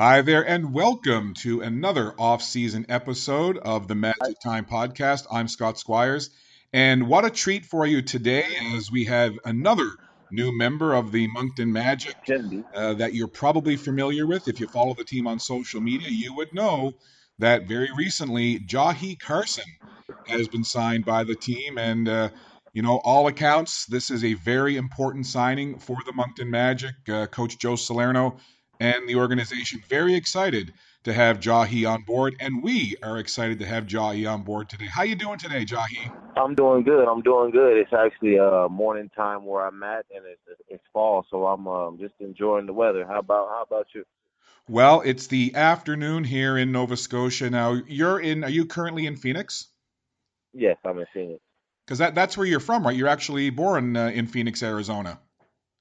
Hi there, and welcome to another off-season episode of the Magic Time podcast. I'm Scott Squires, and what a treat for you today as we have another new member of the Moncton Magic uh, that you're probably familiar with. If you follow the team on social media, you would know that very recently Jahii Carson has been signed by the team, and uh, you know, all accounts, this is a very important signing for the Moncton Magic. Uh, Coach Joe Salerno and the organization very excited to have Jahii on board, and we are excited to have Jahii on board today. How you doing today, Jahii? I'm doing good. I'm doing good. It's actually uh, morning time where I'm at, and it's, it's fall, so I'm um, just enjoying the weather. How about how about you? Well, it's the afternoon here in Nova Scotia now. You're in. Are you currently in Phoenix? Yes, I'm in Phoenix. Because that, that's where you're from, right? You're actually born uh, in Phoenix, Arizona.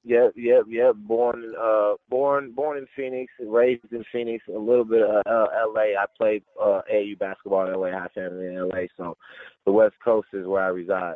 Yep, yep, yep. Born, uh, born, born in Phoenix, raised in Phoenix. A little bit of uh, L.A. I played uh, AU basketball in L.A. High family in L.A. So the West Coast is where I reside.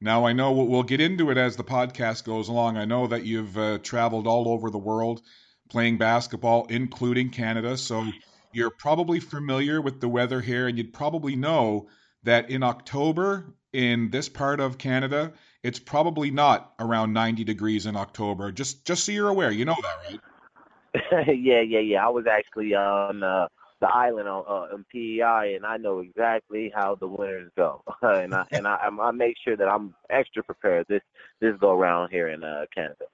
Now I know we'll get into it as the podcast goes along. I know that you've uh, traveled all over the world playing basketball, including Canada. So you're probably familiar with the weather here, and you'd probably know that in October in this part of Canada, it's probably not around 90 degrees in October. Just just so you're aware, you know that, right? yeah, yeah, yeah. I was actually on uh, the island on, uh, on PEI, and I know exactly how the winters go, and I and I, I make sure that I'm extra prepared this this go around here in uh, Canada.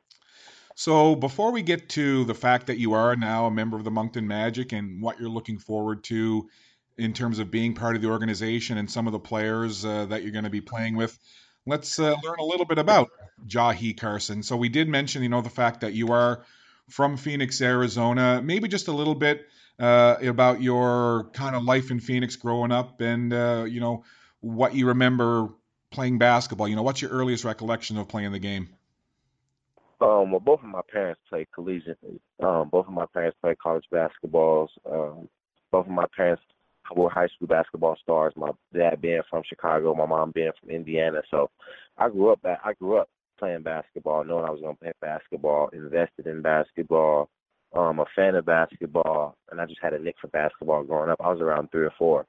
So before we get to the fact that you are now a member of the Moncton Magic and what you're looking forward to in terms of being part of the organization and some of the players uh, that you're going to be playing with. Let's uh, learn a little bit about Jahii Carson. So we did mention, you know, the fact that you are from Phoenix, Arizona. Maybe just a little bit uh, about your kind of life in Phoenix growing up, and uh, you know what you remember playing basketball. You know, what's your earliest recollection of playing the game? Um, well, both of my parents played collegiately. Um, both of my parents played college basketballs. Um, both of my parents were high school basketball stars. My dad being from Chicago, my mom being from Indiana. So I grew up I grew up playing basketball, knowing I was going to play basketball, invested in basketball, um, a fan of basketball, and I just had a nick for basketball growing up. I was around three or four.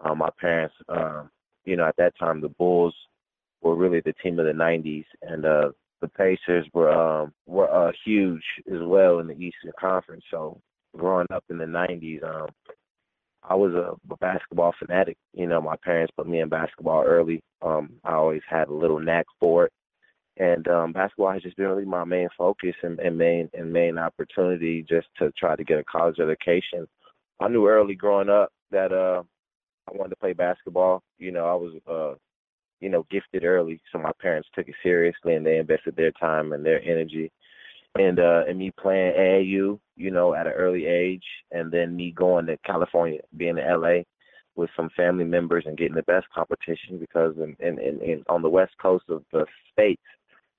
Um, my parents, um, you know, at that time the Bulls were really the team of the '90s, and uh, the Pacers were um, were uh, huge as well in the Eastern Conference. So growing up in the '90s, um, I was a, basketball fanatic. You know, my parents put me in basketball early. Um, I always had a little knack for it, and um, basketball has just been really my main focus and, and main and main opportunity just to try to get a college education. I knew early growing up that uh, I wanted to play basketball. You know, I was uh, you know gifted early, so my parents took it seriously and they invested their time and their energy and uh and me playing AAU, you know, at an early age, and then me going to California, being in LA with some family members and getting the best competition because in in, in, in on the west coast of the states,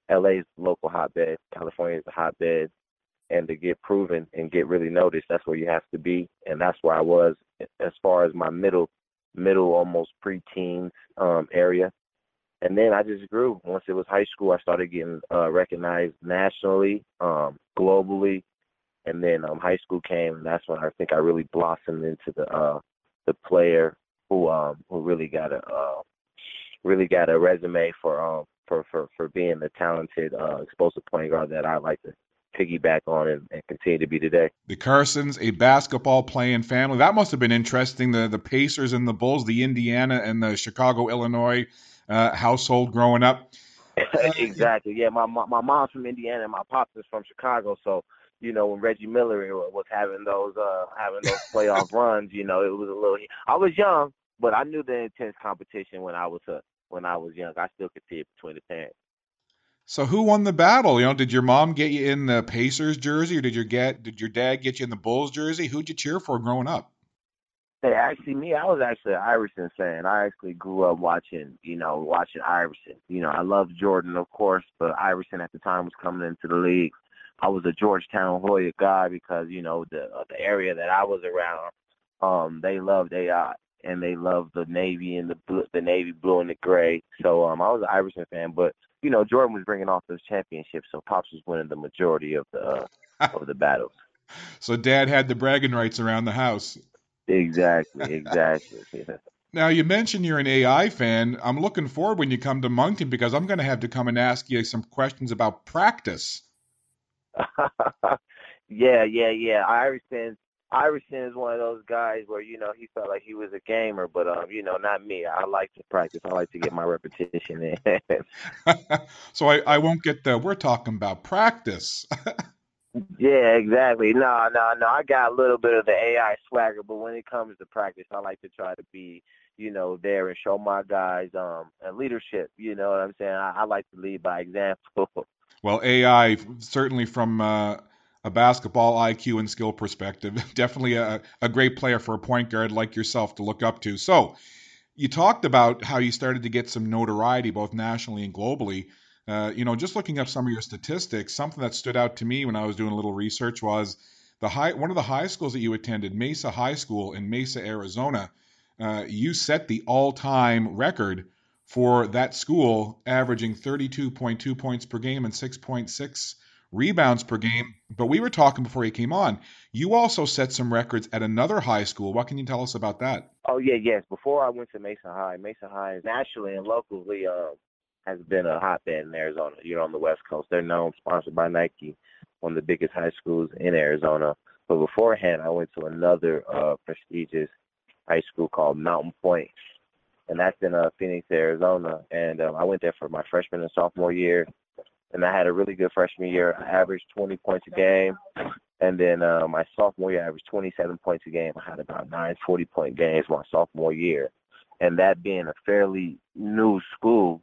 LA is local hotbed, California is the hotbed, and to get proven and get really noticed, that's where you have to be, and that's where I was as far as my middle middle almost preteen um area and then I just grew. Once it was high school, I started getting uh, recognized nationally, um, globally, and then um, high school came, and that's when I think I really blossomed into the uh, the player who um, who really got a uh, really got a resume for um for for for being the talented uh, explosive point guard that I like to piggyback on and, and, continue to be today. The Carsons, a basketball playing family. That must have been interesting. The the Pacers and the Bulls, the Indiana and the Chicago, Illinois uh, household growing up. exactly. Yeah, my, my my mom's from Indiana, and my pops is from Chicago. So you know, when Reggie Miller was having those uh having those playoff runs, you know, it was a little. I was young, but I knew the intense competition when I was uh, when I was young. I still could see it between the parents. So who won the battle? You know, did your mom get you in the Pacers jersey, or did your get did your dad get you in the Bulls jersey? Who'd you cheer for growing up? Hey, actually, me, I was actually an Iverson fan. I actually grew up watching, you know, watching Iverson. You know, I loved Jordan, of course, but Iverson at the time was coming into the league. I was a Georgetown Hoya guy because you know the uh, the area that I was around, um, they loved AI and they loved the navy and the blue, the navy blue and the gray. So um, I was an Iverson fan, but you know Jordan was bringing off those championships, so Pops was winning the majority of the uh, of the battles. so dad had the bragging rights around the house. Exactly, exactly. Now you mentioned you're an AI fan. I'm looking forward when you come to Moncton because I'm going to have to come and ask you some questions about practice. yeah, yeah, yeah. Iverson, Iverson is one of those guys where you know he felt like he was a gamer, but um, you know, not me. I like to practice. I like to get my repetition in. so I, I won't get the. We're talking about practice. Yeah, exactly. No, no, no. I got a little bit of the AI swagger, but when it comes to practice, I like to try to be, you know, there and show my guys um and leadership. You know what I'm saying? I, I like to lead by example. well, AI certainly from. Uh, a basketball IQ and skill perspective. Definitely a, a great player for a point guard like yourself to look up to. So, you talked about how you started to get some notoriety both nationally and globally. Uh, you know, just looking up some of your statistics, something that stood out to me when I was doing a little research was the high one of the high schools that you attended, Mesa High School in Mesa, Arizona. Uh, you set the all-time record for that school, averaging 32.2 points per game and 6.6 rebounds per game. But we were talking before you came on. You also set some records at another high school. What can you tell us about that? Oh yeah, yes. Before I went to Mesa High, Mesa High is nationally and locally uh, has been a hotbed in Arizona. You're on the West Coast. They're known, sponsored by Nike, one of the biggest high schools in Arizona. But beforehand, I went to another uh, prestigious high school called Mountain Pointe, and that's in uh, Phoenix, Arizona. And um, I went there for my freshman and sophomore year and I had a really good freshman year. I averaged 20 points a game, and then uh, my sophomore year, I averaged 27 points a game. I had about nine 40 point games my sophomore year, and that being a fairly new school,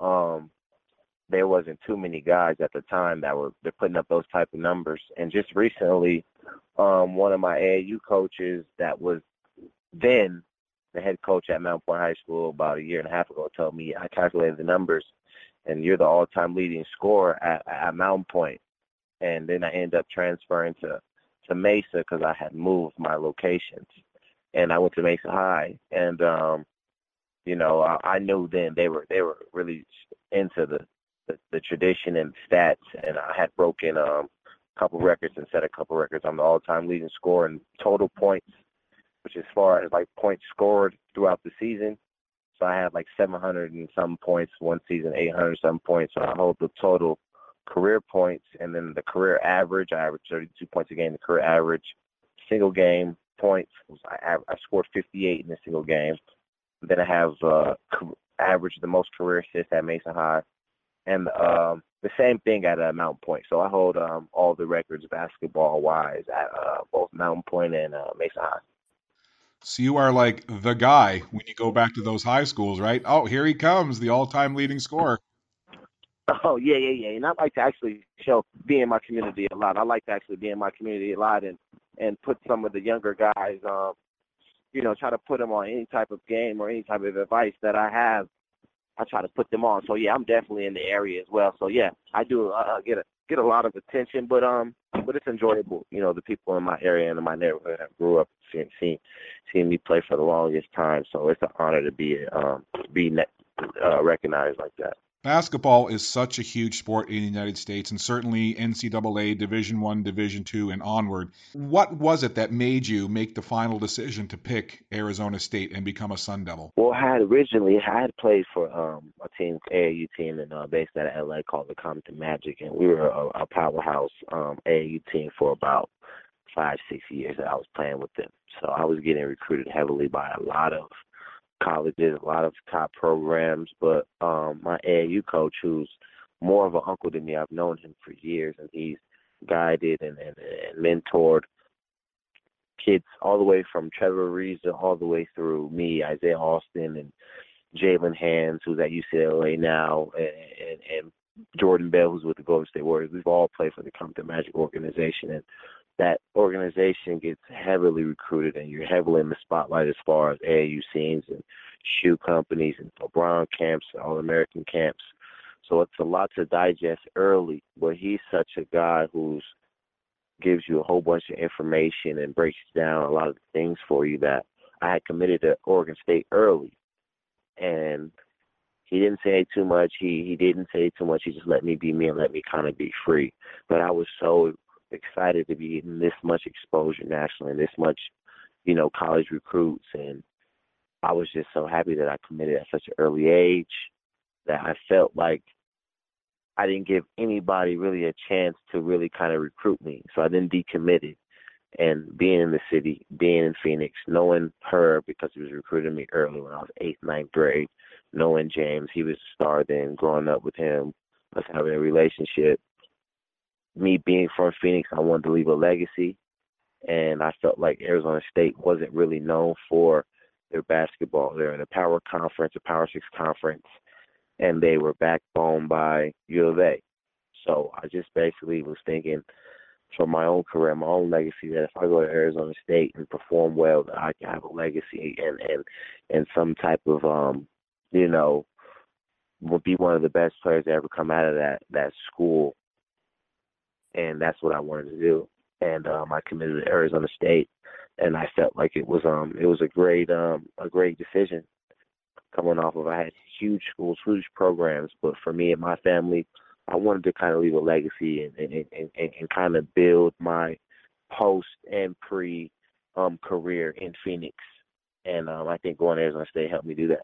um, there wasn't too many guys at the time that were they're putting up those type of numbers. And just recently, um, one of my AAU coaches that was then the head coach at Mount Point High School about a year and a half ago told me I calculated the numbers and you're the all-time leading scorer at, at Mountain Pointe. And then I ended up transferring to to Mesa because I had moved my locations, and I went to Mesa High, and um, you know I, I knew then they were they were really into the the, the tradition and stats, and I had broken um, a couple records and set a couple records. I'm the all-time leading scorer in total points, which as far as like points scored throughout the season. So I had like 700 and some points one season, 800 some points. So I hold the total career points, and then the career average. I averaged 32 points a game. The career average, single game points. I, I scored 58 in a single game. Then I have uh, averaged the most career assists at Mason High, and um, the same thing at uh, Mountain Pointe. So I hold um, all the records basketball wise at uh, both Mountain Pointe and uh, Mesa High. So you are like the guy when you go back to those high schools, right? Oh, here he comes, the all-time leading scorer. Oh yeah, yeah, yeah. And I like to actually show be in my community a lot. I like to actually be in my community a lot and and put some of the younger guys, um, you know, try to put them on any type of game or any type of advice that I have. I try to put them on. So yeah, I'm definitely in the area as well. So yeah, I do uh, get a get a lot of attention, but um, but it's enjoyable. You know, the people in my area and in my neighborhood have grew up seeing seeing, seeing me play for the longest time. So it's an honor to be um be uh, recognized like that. Basketball is such a huge sport in the United States, and certainly NCAA Division One, Division Two, and onward. What was it that made you make the final decision to pick Arizona State and become a Sun Devil? Well, I had originally I had played for um, a team, AAU team, in uh, based out of LA called the Compton Magic, and we were a, a powerhouse um, AAU team for about five, six years that I was playing with them. So I was getting recruited heavily by a lot of colleges, a lot of top programs. But um, my AAU coach, who's more of an uncle than me, I've known him for years, and he's guided and, and, and mentored kids all the way from Trevor Ariza all the way through me, Isaiah Austin, and Jaylen Hands, who's at UCLA now, and, and, and Jordan Bell, who's with the Golden State Warriors. We've all played for the Compton Magic organization, and that organization gets heavily recruited and you're heavily in the spotlight as far as AAU scenes and shoe companies and LeBron camps and All American camps. So it's a lot to digest early, but he's such a guy who's gives you a whole bunch of information and breaks down a lot of things for you that I had committed to Oregon State early. And he didn't say too much. He he didn't say too much. He just let me be me and let me kind of be free. But I was so excited to be getting this much exposure nationally and this much, you know, college recruits. And I was just so happy that I committed at such an early age that I felt like I didn't give anybody really a chance to really kind of recruit me. So I then decommitted. And being in the city, being in Phoenix, knowing Herb because he was recruiting me early when I was eighth, ninth grade, knowing James, he was a star then, growing up with him, us having a relationship. Me being from Phoenix, I wanted to leave a legacy. And I felt like Arizona State wasn't really known for their basketball. They're in a power conference, a power six conference, and they were backboned by U of A. So I just basically was thinking for my own career, my own legacy, that if I go to Arizona State and perform well, that I can have a legacy and and and some type of um, you know, will be one of the best players to ever come out of that that school. And that's what I wanted to do. And um I committed to Arizona State and I felt like it was um it was a great um a great decision coming off of I had huge schools, huge programs, but for me and my family, I wanted to kind of leave a legacy and and and, and, and kind of build my post and pre um career in Phoenix. And um I think going to Arizona State helped me do that.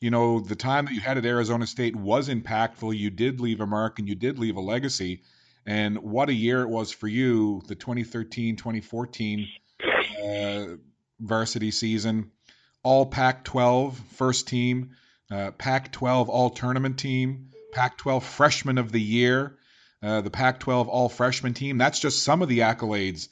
You know, the time that you had at Arizona State was impactful. You did leave a mark and you did leave a legacy. And what a year it was for you, the 2013 2014 uh, varsity season all Pac 12 first team, uh, Pac 12 all tournament team, Pac 12 freshman of the year, uh, the Pac 12 all freshman team. That's just some of the accolades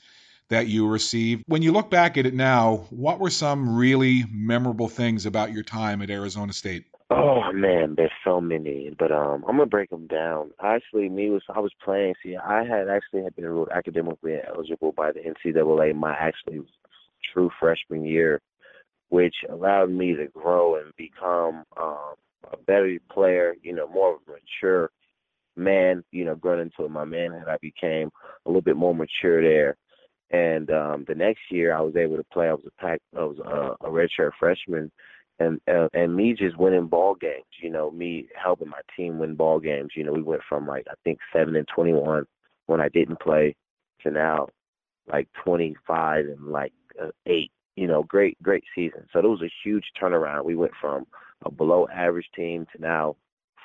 that you received. When you look back at it now, what were some really memorable things about your time at Arizona State? Oh man, there's so many, but um, I'm gonna break them down. Actually, me was I was playing. See, I had actually had been ruled academically eligible by the NCAA my actually true freshman year which allowed me to grow and become um, a better player, you know, more of a mature man, you know, growing into my manhood. I became a little bit more mature there. And um, the next year, I was able to play. I was a pack. I was a, a redshirt freshman, and uh, and me just winning ball games. You know, me helping my team win ball games. You know, we went from like I think seven and twenty one when I didn't play to now like twenty five and like uh, eight you know, great, great season. So it was a huge turnaround. We went from a below average team to now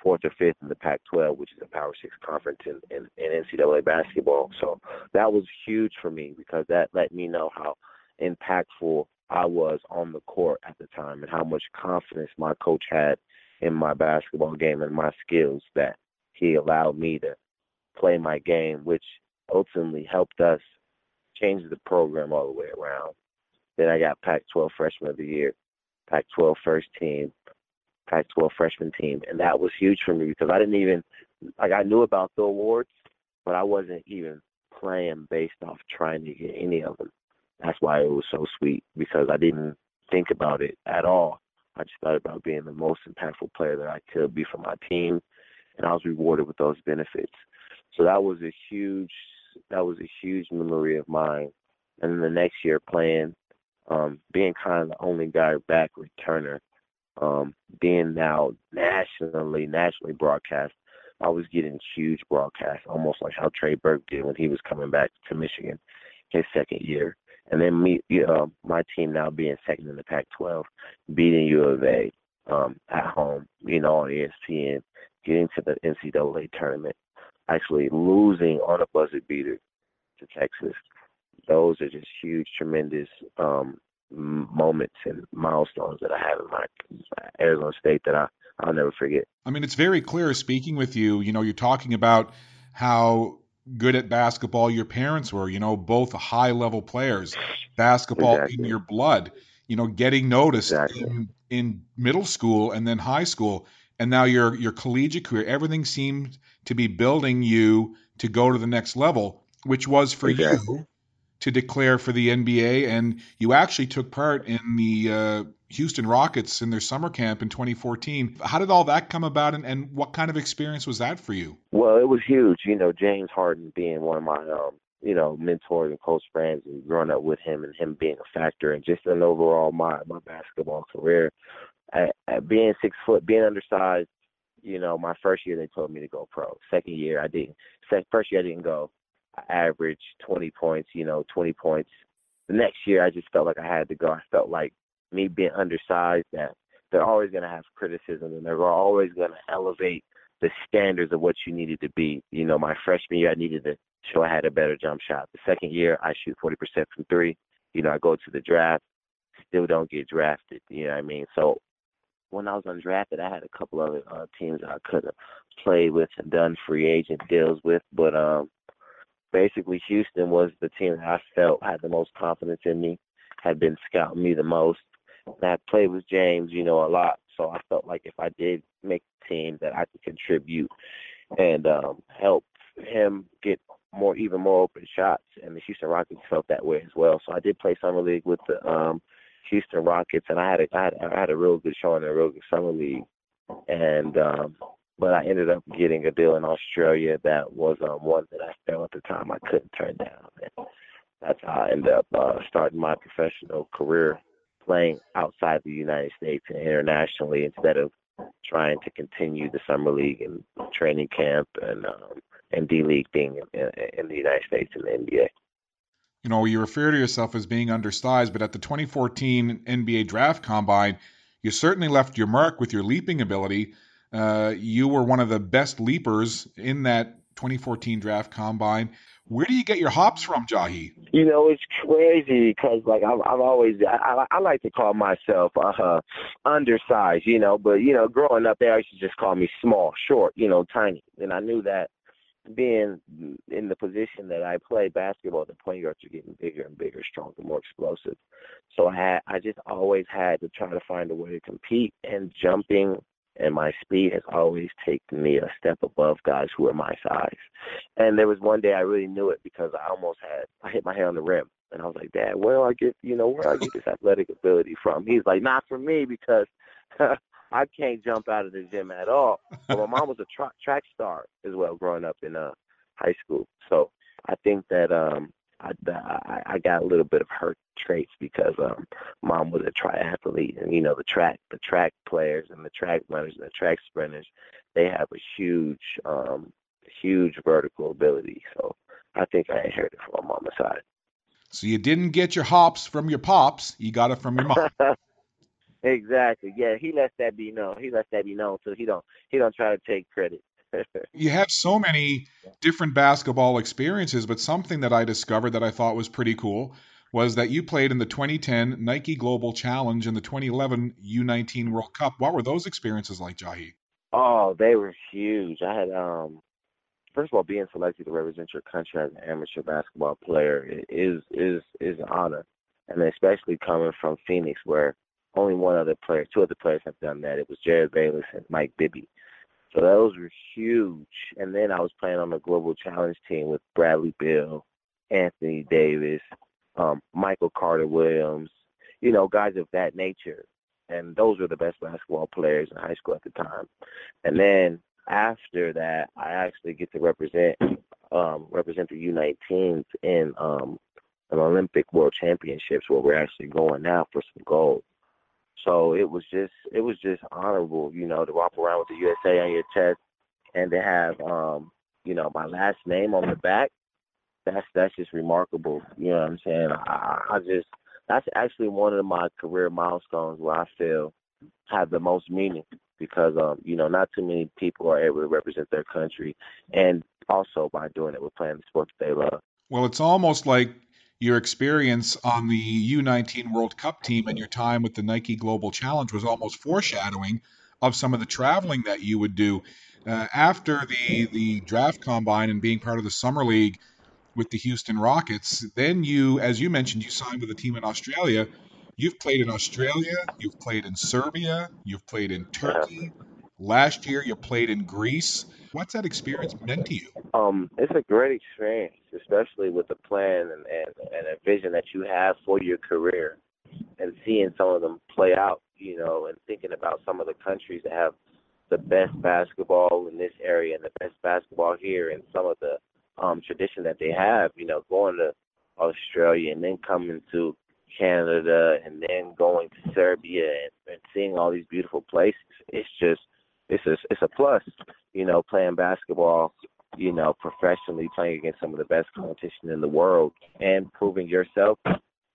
fourth or fifth in the Pac-12, which is a Power Six conference in, in, in NCAA basketball. So that was huge for me because that let me know how impactful I was on the court at the time and how much confidence my coach had in my basketball game and my skills that he allowed me to play my game, which ultimately helped us change the program all the way around. Then I got Pac-12 Freshman of the Year, Pac-12 First Team, Pac-12 Freshman Team, and that was huge for me because I didn't even like I knew about the awards, but I wasn't even playing based off trying to get any of them. That's why it was so sweet because I didn't think about it at all. I just thought about being the most impactful player that I could be for my team, and I was rewarded with those benefits. So that was a huge that was a huge memory of mine. And then the next year playing um, being kind of the only guy back returner, um, being now nationally nationally broadcast, I was getting huge broadcasts, almost like how Trey Burke did when he was coming back to Michigan his second year. And then me, you know, my team now being second in the Pac-12, beating U of A um, at home, you know, on ESPN, getting to the NCAA tournament, actually losing on a buzzer beater to Texas those are just huge, tremendous um, moments and milestones that I have in my Arizona State that I I'll never forget. I mean, it's very clear speaking with you. You know, you're talking about how good at basketball your parents were. You know, both high level players, basketball exactly. in your blood. You know, getting noticed exactly. in, in middle school and then high school, and now your your collegiate career. Everything seemed to be building you to go to the next level, which was for exactly. you to declare for the NBA, and you actually took part in the uh, Houston Rockets in their summer camp in 2014. How did all that come about, and, and, what kind of experience was that for you? Well, it was huge. You know, James Harden being one of my, um, you know, mentors and close friends, and growing up with him, and him being a factor, and just an overall my my basketball career. At, at being six foot, being undersized, you know, my first year they told me to go pro. Second year I didn't. First year I didn't go. I averaged 20 points, you know, 20 points. The next year, I just felt like I had to go. I felt like me being undersized, that they're always going to have criticism and they're always going to elevate the standards of what you needed to be. You know, my freshman year, I needed to show I had a better jump shot. The second year, I shoot 40% from three. You know, I go to the draft, still don't get drafted. You know what I mean? So when I was undrafted, I had a couple other uh, teams I could have played with and done free agent deals with, but um, basically Houston was the team that I felt had the most confidence in me, had been scouting me the most. And I played with James, you know, a lot, so I felt like if I did make the team, that I could contribute and um, help him get more, even more open shots. And the Houston Rockets felt that way as well. So I did play summer league with the um, Houston Rockets, and I had a I had, I had a real good showing in a real good summer league, and um, but I ended up getting a deal in Australia that was um, one that I felt at the time I couldn't turn down. And that's how I ended up uh, starting my professional career playing outside the United States and internationally instead of trying to continue the summer league and training camp and um, and D League being in, in, the United States and the NBA you know, you refer to yourself as being undersized, but at the 2014 NBA Draft Combine, you certainly left your mark with your leaping ability. Uh, you were one of the best leapers in that 2014 Draft Combine. Where do you get your hops from, Jahii? You know, it's crazy because, like, I've, I've always, I, I, like to call myself uh, undersized, you know, but, you know, growing up, they to just call me small, short, you know, tiny. And I knew that being in the position that I play basketball, the point guards are getting bigger and bigger, stronger, more explosive. So I had, I just always had to try to find a way to compete, and jumping and my speed has always taken me a step above guys who are my size. And there was one day I really knew it because I almost had I hit my head on the rim, and I was like, Dad, where do I get you know where do I get this athletic ability from? He's like, not for me because I can't jump out of the gym at all. But my mom was a tra- track star as well growing up in uh high school. So I think that um I, I I got a little bit of her traits because um mom was a triathlete and you know the track the track players and the track runners and the track sprinters they have a huge um huge vertical ability. So I think I inherited from my mama's side. So you didn't get your hops from your pops, you got it from your mom. Exactly. Yeah, he lets that be known. He lets that be known, so he don't he don't try to take credit. You have so many different basketball experiences, but something that I discovered that I thought was pretty cool was that you played in the 2010 Nike Global Challenge and the 2011 U19 World Cup. What were those experiences like, Jahii? Oh, they were huge. I had um first of all being selected to represent your country as an amateur basketball player is is is an honor. And especially coming from Phoenix where only one other player, two other players have done that. It was Jerryd Bayless and Mike Bibby. So those were huge. And then I was playing on the Global Challenge team with Bradley Beal, Anthony Davis, um, Michael Carter Williams, you know, guys of that nature. And those were the best basketball players in high school at the time. And then after that, I actually get to represent um, represent the U19s in um, an Olympic World Championships where we're actually going now for some gold. So it was just it was just honorable, you know, to walk around with the USA on your chest and to have um, you know, my last name on the back. That's that's just remarkable. You know what I'm saying? I, I just that's actually one of my career milestones where I feel have the most meaning because um, you know, not too many people are able to represent their country and also by doing it with playing the sport that they love. Well, it's almost like your experience on the U19 World Cup team and your time with the Nike Global Challenge was almost foreshadowing of some of the traveling that you would do uh, after the the draft combine and being part of the summer league with the Houston Rockets. Then you, as you mentioned, you signed with a team in Australia. You've played in Australia, you've played in Serbia, you've played in Turkey. Last year, you played in Greece. What's that experience meant to you? Um, it's a great experience, especially with the plan and, and, and a vision that you have for your career and seeing some of them play out, you know, and thinking about some of the countries that have the best basketball in this area and the best basketball here and some of the um tradition that they have, you know, going to Australia and then coming to Canada and then going to Serbia and, and seeing all these beautiful places. It's just it's a it's a plus, you know, playing basketball you know, professionally playing against some of the best competition in the world and proving yourself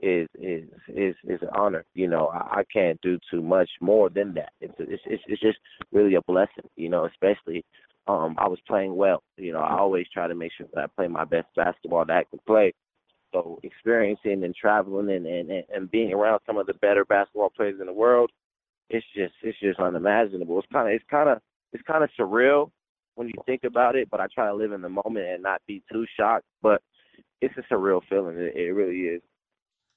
is is is is an honor. You know, I, I can't do too much more than that. It's it's it's, it's just really a blessing. You know, especially um I was playing well. You know, I always try to make sure that I play my best basketball that I can play. So experiencing and traveling and, and, and being around some of the better basketball players in the world, it's just it's just unimaginable. It's kind of it's kind of it's kind of surreal when you think about it, but I try to live in the moment and not be too shocked. But it's a surreal feeling. It, it really is.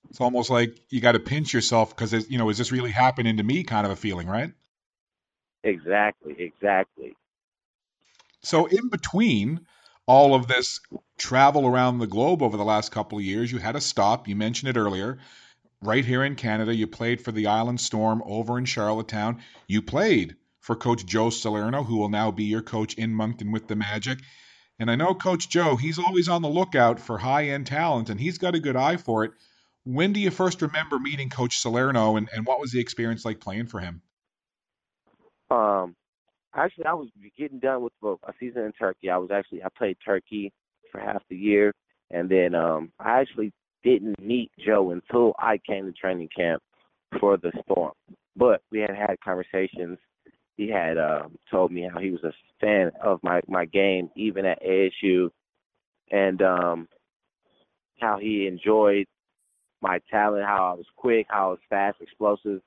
It's almost like you got to pinch yourself because you know, is this really happening to me? Kind of a feeling, right? Exactly, exactly. So in between all of this travel around the globe over the last couple of years, you had a stop. You mentioned it earlier. Right here in Canada, you played for the Island Storm over in Charlottetown. You played for Coach Joe Salerno, who will now be your coach in Moncton with the Magic. And I know Coach Joe, he's always on the lookout for high end talent, and he's got a good eye for it. When do you first remember meeting Coach Salerno, and, and what was the experience like playing for him? Um, actually, I was getting done with a season in Turkey. I was actually I played Turkey for half the year, and then um, I actually didn't meet Joe until I came to training camp for the Storm. But we had had conversations. He had uh, told me how he was a fan of my my game, even at ASU, and um, how he enjoyed my talent, how I was quick, how I was fast, explosive,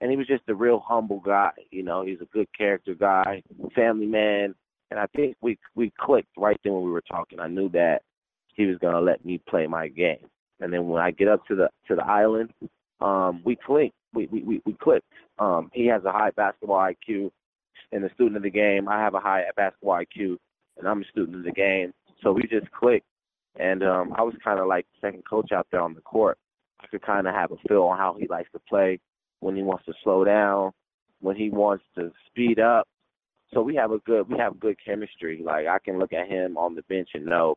and he was just a real humble guy. You know, he's a good character guy, family man, and I think we we clicked right then when we were talking. I knew that he was gonna let me play my game, and then when I get up to the to the island, um, we clicked. We we we, we clicked. Um, he has a high basketball IQ, and a student of the game. I have a high basketball IQ, and I'm a student of the game. So we just clicked, and um, I was kind of like second coach out there on the court. I could kind of have a feel on how he likes to play, when he wants to slow down, when he wants to speed up. So we have a good we have good chemistry. Like I can look at him on the bench and know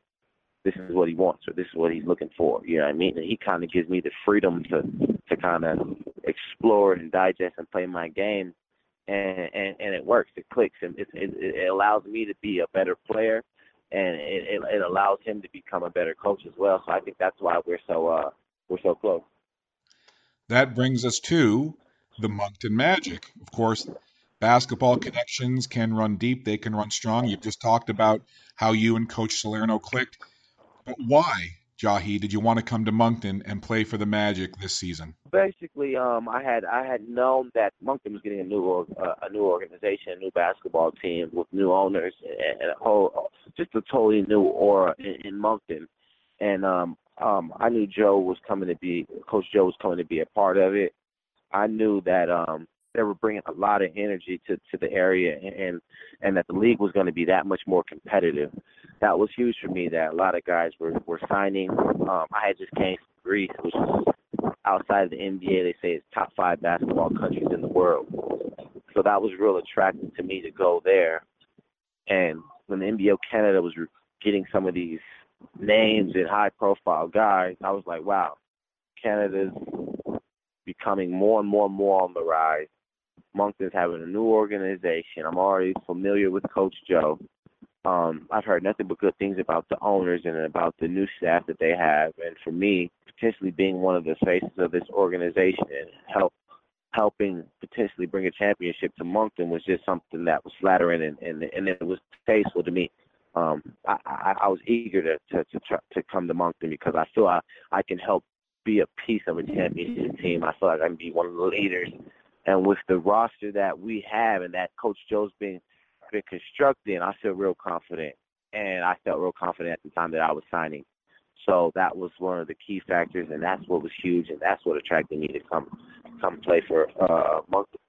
this is what he wants or this is what he's looking for. You know what I mean? And he kind of gives me the freedom to to kind of explore and digest and play my game, and and and it works. It clicks and it it, it allows me to be a better player, and it, it it allows him to become a better coach as well. So I think that's why we're so uh we're so close. That brings us to the Moncton Magic. Of course, basketball connections can run deep, they can run strong. You've just talked about how you and Coach Salerno clicked. But why, Jahii, did you want to come to Moncton and play for the Magic this season? Basically, um, I had I had known that Moncton was getting a new uh, a new organization, a new basketball team with new owners, and, and a whole just a totally new aura in, in Moncton. And um, um, I knew Joe was coming to be, Coach Joe was coming to be a part of it. I knew that um, they were bringing a lot of energy to, to the area and, and that the league was going to be that much more competitive. That was huge for me that a lot of guys were, were signing. Um, I had just came from Greece, which is outside of the NBA, they say it's top five basketball countries in the world. So that was real attractive to me to go there. And when the NBL Canada was getting some of these names and high profile guys, I was like, wow, Canada's becoming more and more and more on the rise. Moncton's having a new organization. I'm already familiar with Coach Joe. Um, I've heard nothing but good things about the owners and about the new staff that they have. And for me, potentially being one of the faces of this organization and help helping potentially bring a championship to Moncton was just something that was flattering and, and, and it was tasteful to me um, I, I, I was eager to to to, try, to come to Moncton because I feel I I can help be a piece of a championship team. I feel like I can be one of the leaders, and with the roster that we have and that Coach Joe's been been constructing, I feel real confident, and I felt real confident at the time that I was signing. So that was one of the key factors, and that's what was huge, and that's what attracted me to come come play for uh, Moncton.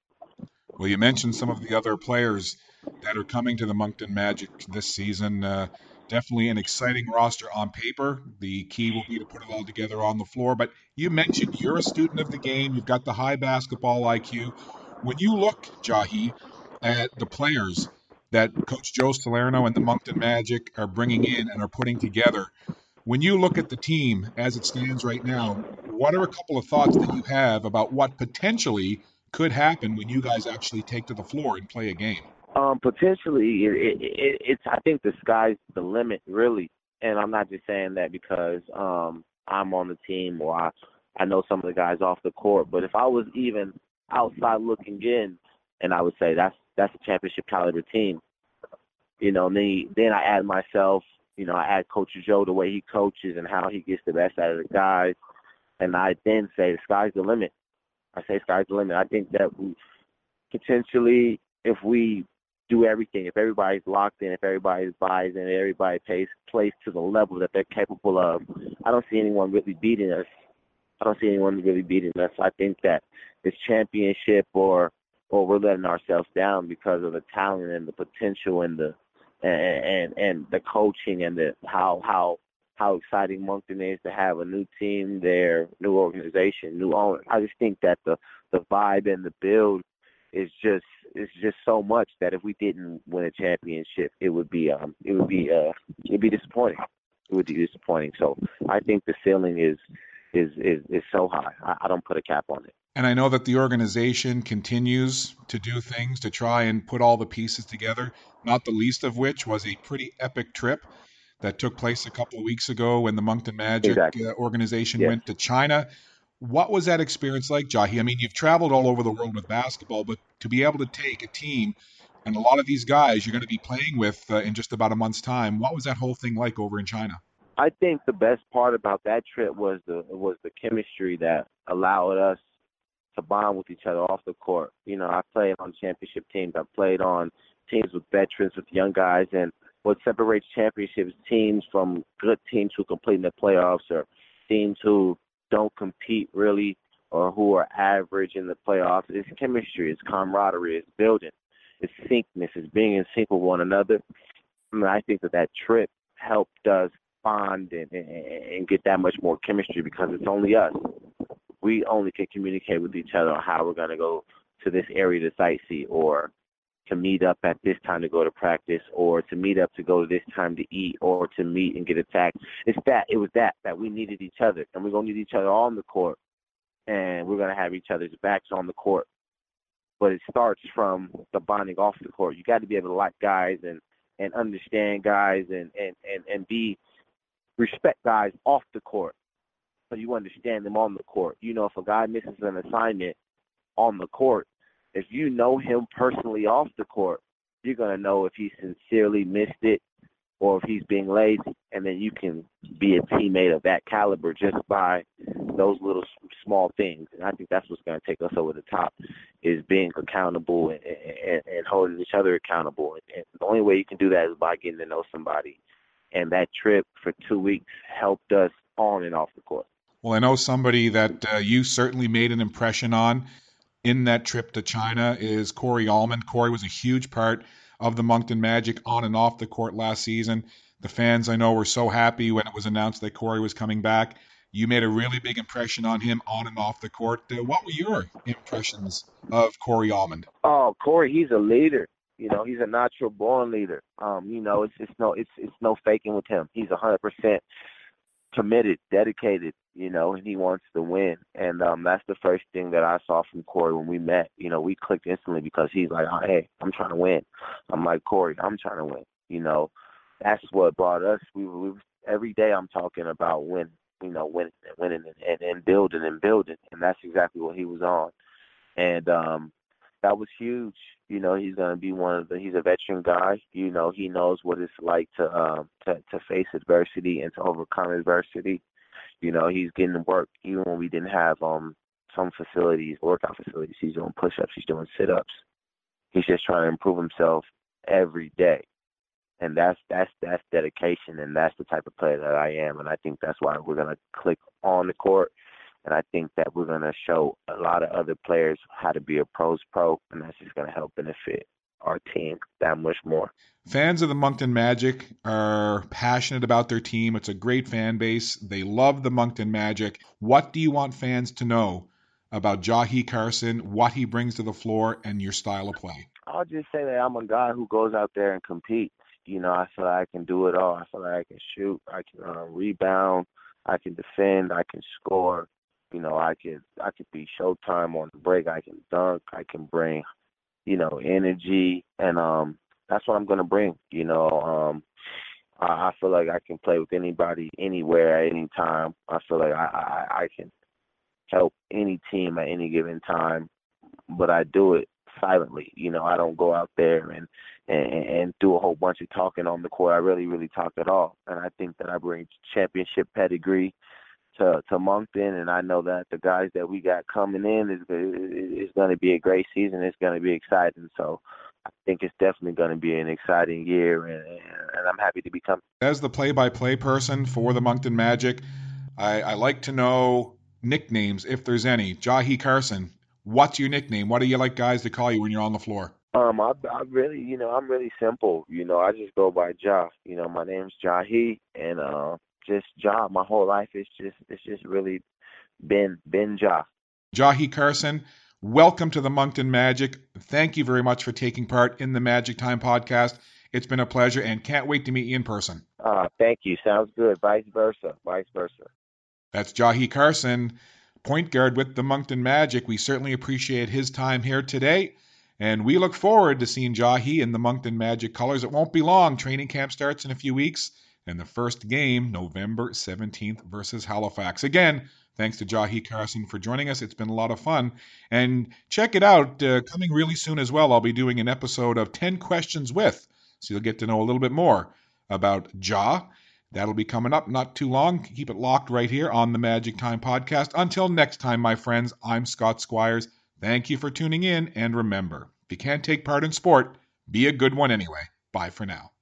Well, you mentioned some of the other players that are coming to the Moncton Magic this season. Uh, definitely an exciting roster on paper. The key will be to put it all together on the floor. But you mentioned you're a student of the game. You've got the high basketball IQ. When you look, Jahii, at the players that Coach Joe Salerno and the Moncton Magic are bringing in and are putting together, when you look at the team as it stands right now, what are a couple of thoughts that you have about what potentially could happen when you guys actually take to the floor and play a game? Um, potentially, it, it, it, it's. I think the sky's the limit, really. And I'm not just saying that because um, I'm on the team or I, I know some of the guys off the court. But if I was even outside looking in, and I would say that's that's a championship caliber team. You know, then then I add myself. You know, I add Coach Joe the way he coaches and how he gets the best out of the guys, and I then say the sky's the limit. I say sky's the limit. I think that we potentially, if we do everything. If everybody's locked in, if everybody buys in, everybody pays plays to the level that they're capable of, I don't see anyone really beating us. I don't see anyone really beating us. I think that this championship or or we're letting ourselves down because of the talent and the potential and the and and, and the coaching and the how how how exciting Moncton is to have a new team there, new organization, new owner. I just think that the the vibe and the build is just it's just so much that if we didn't win a championship, it would be um it would be uh it'd be disappointing. It would be disappointing. So I think the ceiling is is is is so high. I, I don't put a cap on it. And I know that the organization continues to do things to try and put all the pieces together, not the least of which was a pretty epic trip that took place a couple of weeks ago when the Moncton Magic exactly. uh, organization yes. went to China. What was that experience like, Jahii? I mean, you've traveled all over the world with basketball, but to be able to take a team and a lot of these guys you're going to be playing with uh, in just about a month's time, what was that whole thing like over in China? I think the best part about that trip was the was the chemistry that allowed us to bond with each other off the court. You know, I played on championship teams. I played on teams with veterans, with young guys, and what separates championships teams from good teams who complete in the playoffs or teams who don't compete really or who are average in the playoffs. It's chemistry, it's camaraderie, it's building, it's syncness, it's being in sync with one another. I, mean, I think that that trip helped us bond and, and, and get that much more chemistry because it's only us. We only can communicate with each other on how we're going to go to this area to sightsee or to meet up at this time to go to practice or to meet up to go to this time to eat or to meet and get attacked. It's that it was that that we needed each other and we're gonna need each other on the court and we're gonna have each other's backs on the court. But it starts from the bonding off the court. You got to be able to like guys and and understand guys and and and and be respect guys off the court. So you understand them on the court. You know, if a guy misses an assignment on the court, if you know him personally off the court, you're gonna know if he sincerely missed it or if he's being lazy, and then you can be a teammate of that caliber just by those little small things. And I think that's what's going to take us over the top is being accountable and, and, and holding each other accountable. And the only way you can do that is by getting to know somebody. And that trip for two weeks helped us on and off the court. Well, I know somebody that uh, you certainly made an impression on in that trip to China is Corey Allmond. Corey was a huge part of the Moncton Magic on and off the court last season. The fans I know were so happy when it was announced that Corey was coming back. You made a really big impression on him on and off the court. Uh, what were your impressions of Corey Allmond? Oh, Corey, he's a leader. You know, he's a natural born leader. Um, you know, it's it's no it's it's no faking with him. He's a hundred percent committed, dedicated, you know, and he wants to win. And um that's the first thing that I saw from Corey when we met. You know, we clicked instantly because he's like, oh, hey, I'm trying to win. I'm like, Corey, I'm trying to win. You know, that's what brought us. We, we every day I'm talking about winning, you know, winning and winning and, and, and building and building. And that's exactly what he was on. And um that was huge. You know, he's gonna be one of the. He's a veteran guy. You know, he knows what it's like to um to to face adversity and to overcome adversity. You know, he's getting work even when we didn't have um some facilities, workout facilities. He's doing push-ups. He's doing sit-ups. He's just trying to improve himself every day, and that's that's that's dedication, and that's the type of player that I am, and I think that's why we're gonna click on the court and I think that we're to show a lot of other players how to be a pros pro, and that's just to help benefit our team that much more. Fans of the Moncton Magic are passionate about their team. It's a great fan base. They love the Moncton Magic. What do you want fans to know about Jahii Carson, what he brings to the floor, and your style of play? I'll just say that I'm a guy who goes out there and competes. You know, I feel like I can do it all. I feel like I can shoot, I can uh, rebound, I can defend, I can score. You know, I could I could be Showtime on the break. I can dunk. I can bring you know, energy, and um, that's what I'm gonna bring. You know, um, I, I feel like I can play with anybody, anywhere, at any time. I feel like I, I, I can help any team at any given time, but I do it silently. You know, I don't go out there and, and and do a whole bunch of talking on the court. I really, really talk at all, and I think that I bring championship pedigree to to Moncton, and I know that the guys that we got coming in is is going to be a great season. It's going to be exciting. So. I think it's definitely going to be an exciting year, and, and I'm happy to become. As the play-by-play person for the Moncton Magic, I, I like to know nicknames if there's any. Jahii Carson, what's your nickname? What do you like guys to call you when you're on the floor? Um, I, I really, you know, I'm really simple. You know, I just go by Ja. You know, my name's Jahii, and uh, just Ja. My whole life is just, it's just really been, been Ja. Jahii Carson, welcome to the Moncton Magic. Thank you very much for taking part in the Magic Time podcast. It's been a pleasure, and can't wait to meet you in person. Uh, thank you. Sounds good. Vice versa. Vice versa. That's Jahii Carson point guard with the Moncton Magic. We certainly appreciate his time here today. And we look forward to seeing Jahii in the Moncton Magic colors. It won't be long. Training camp starts in a few weeks. And the first game, November 17th versus Halifax. Again, thanks to Jahii Carson for joining us. It's been a lot of fun. And check it out. Uh, coming really soon as well, I'll be doing an episode of 10 Questions with. So you'll get to know a little bit more about Ja That'll be coming up not too long. Keep it locked right here on the Magic Time Podcast. Until next time, my friends, I'm Scott Squires. Thank you for tuning in, and remember, if you can't take part in sport, be a good one anyway. Bye for now.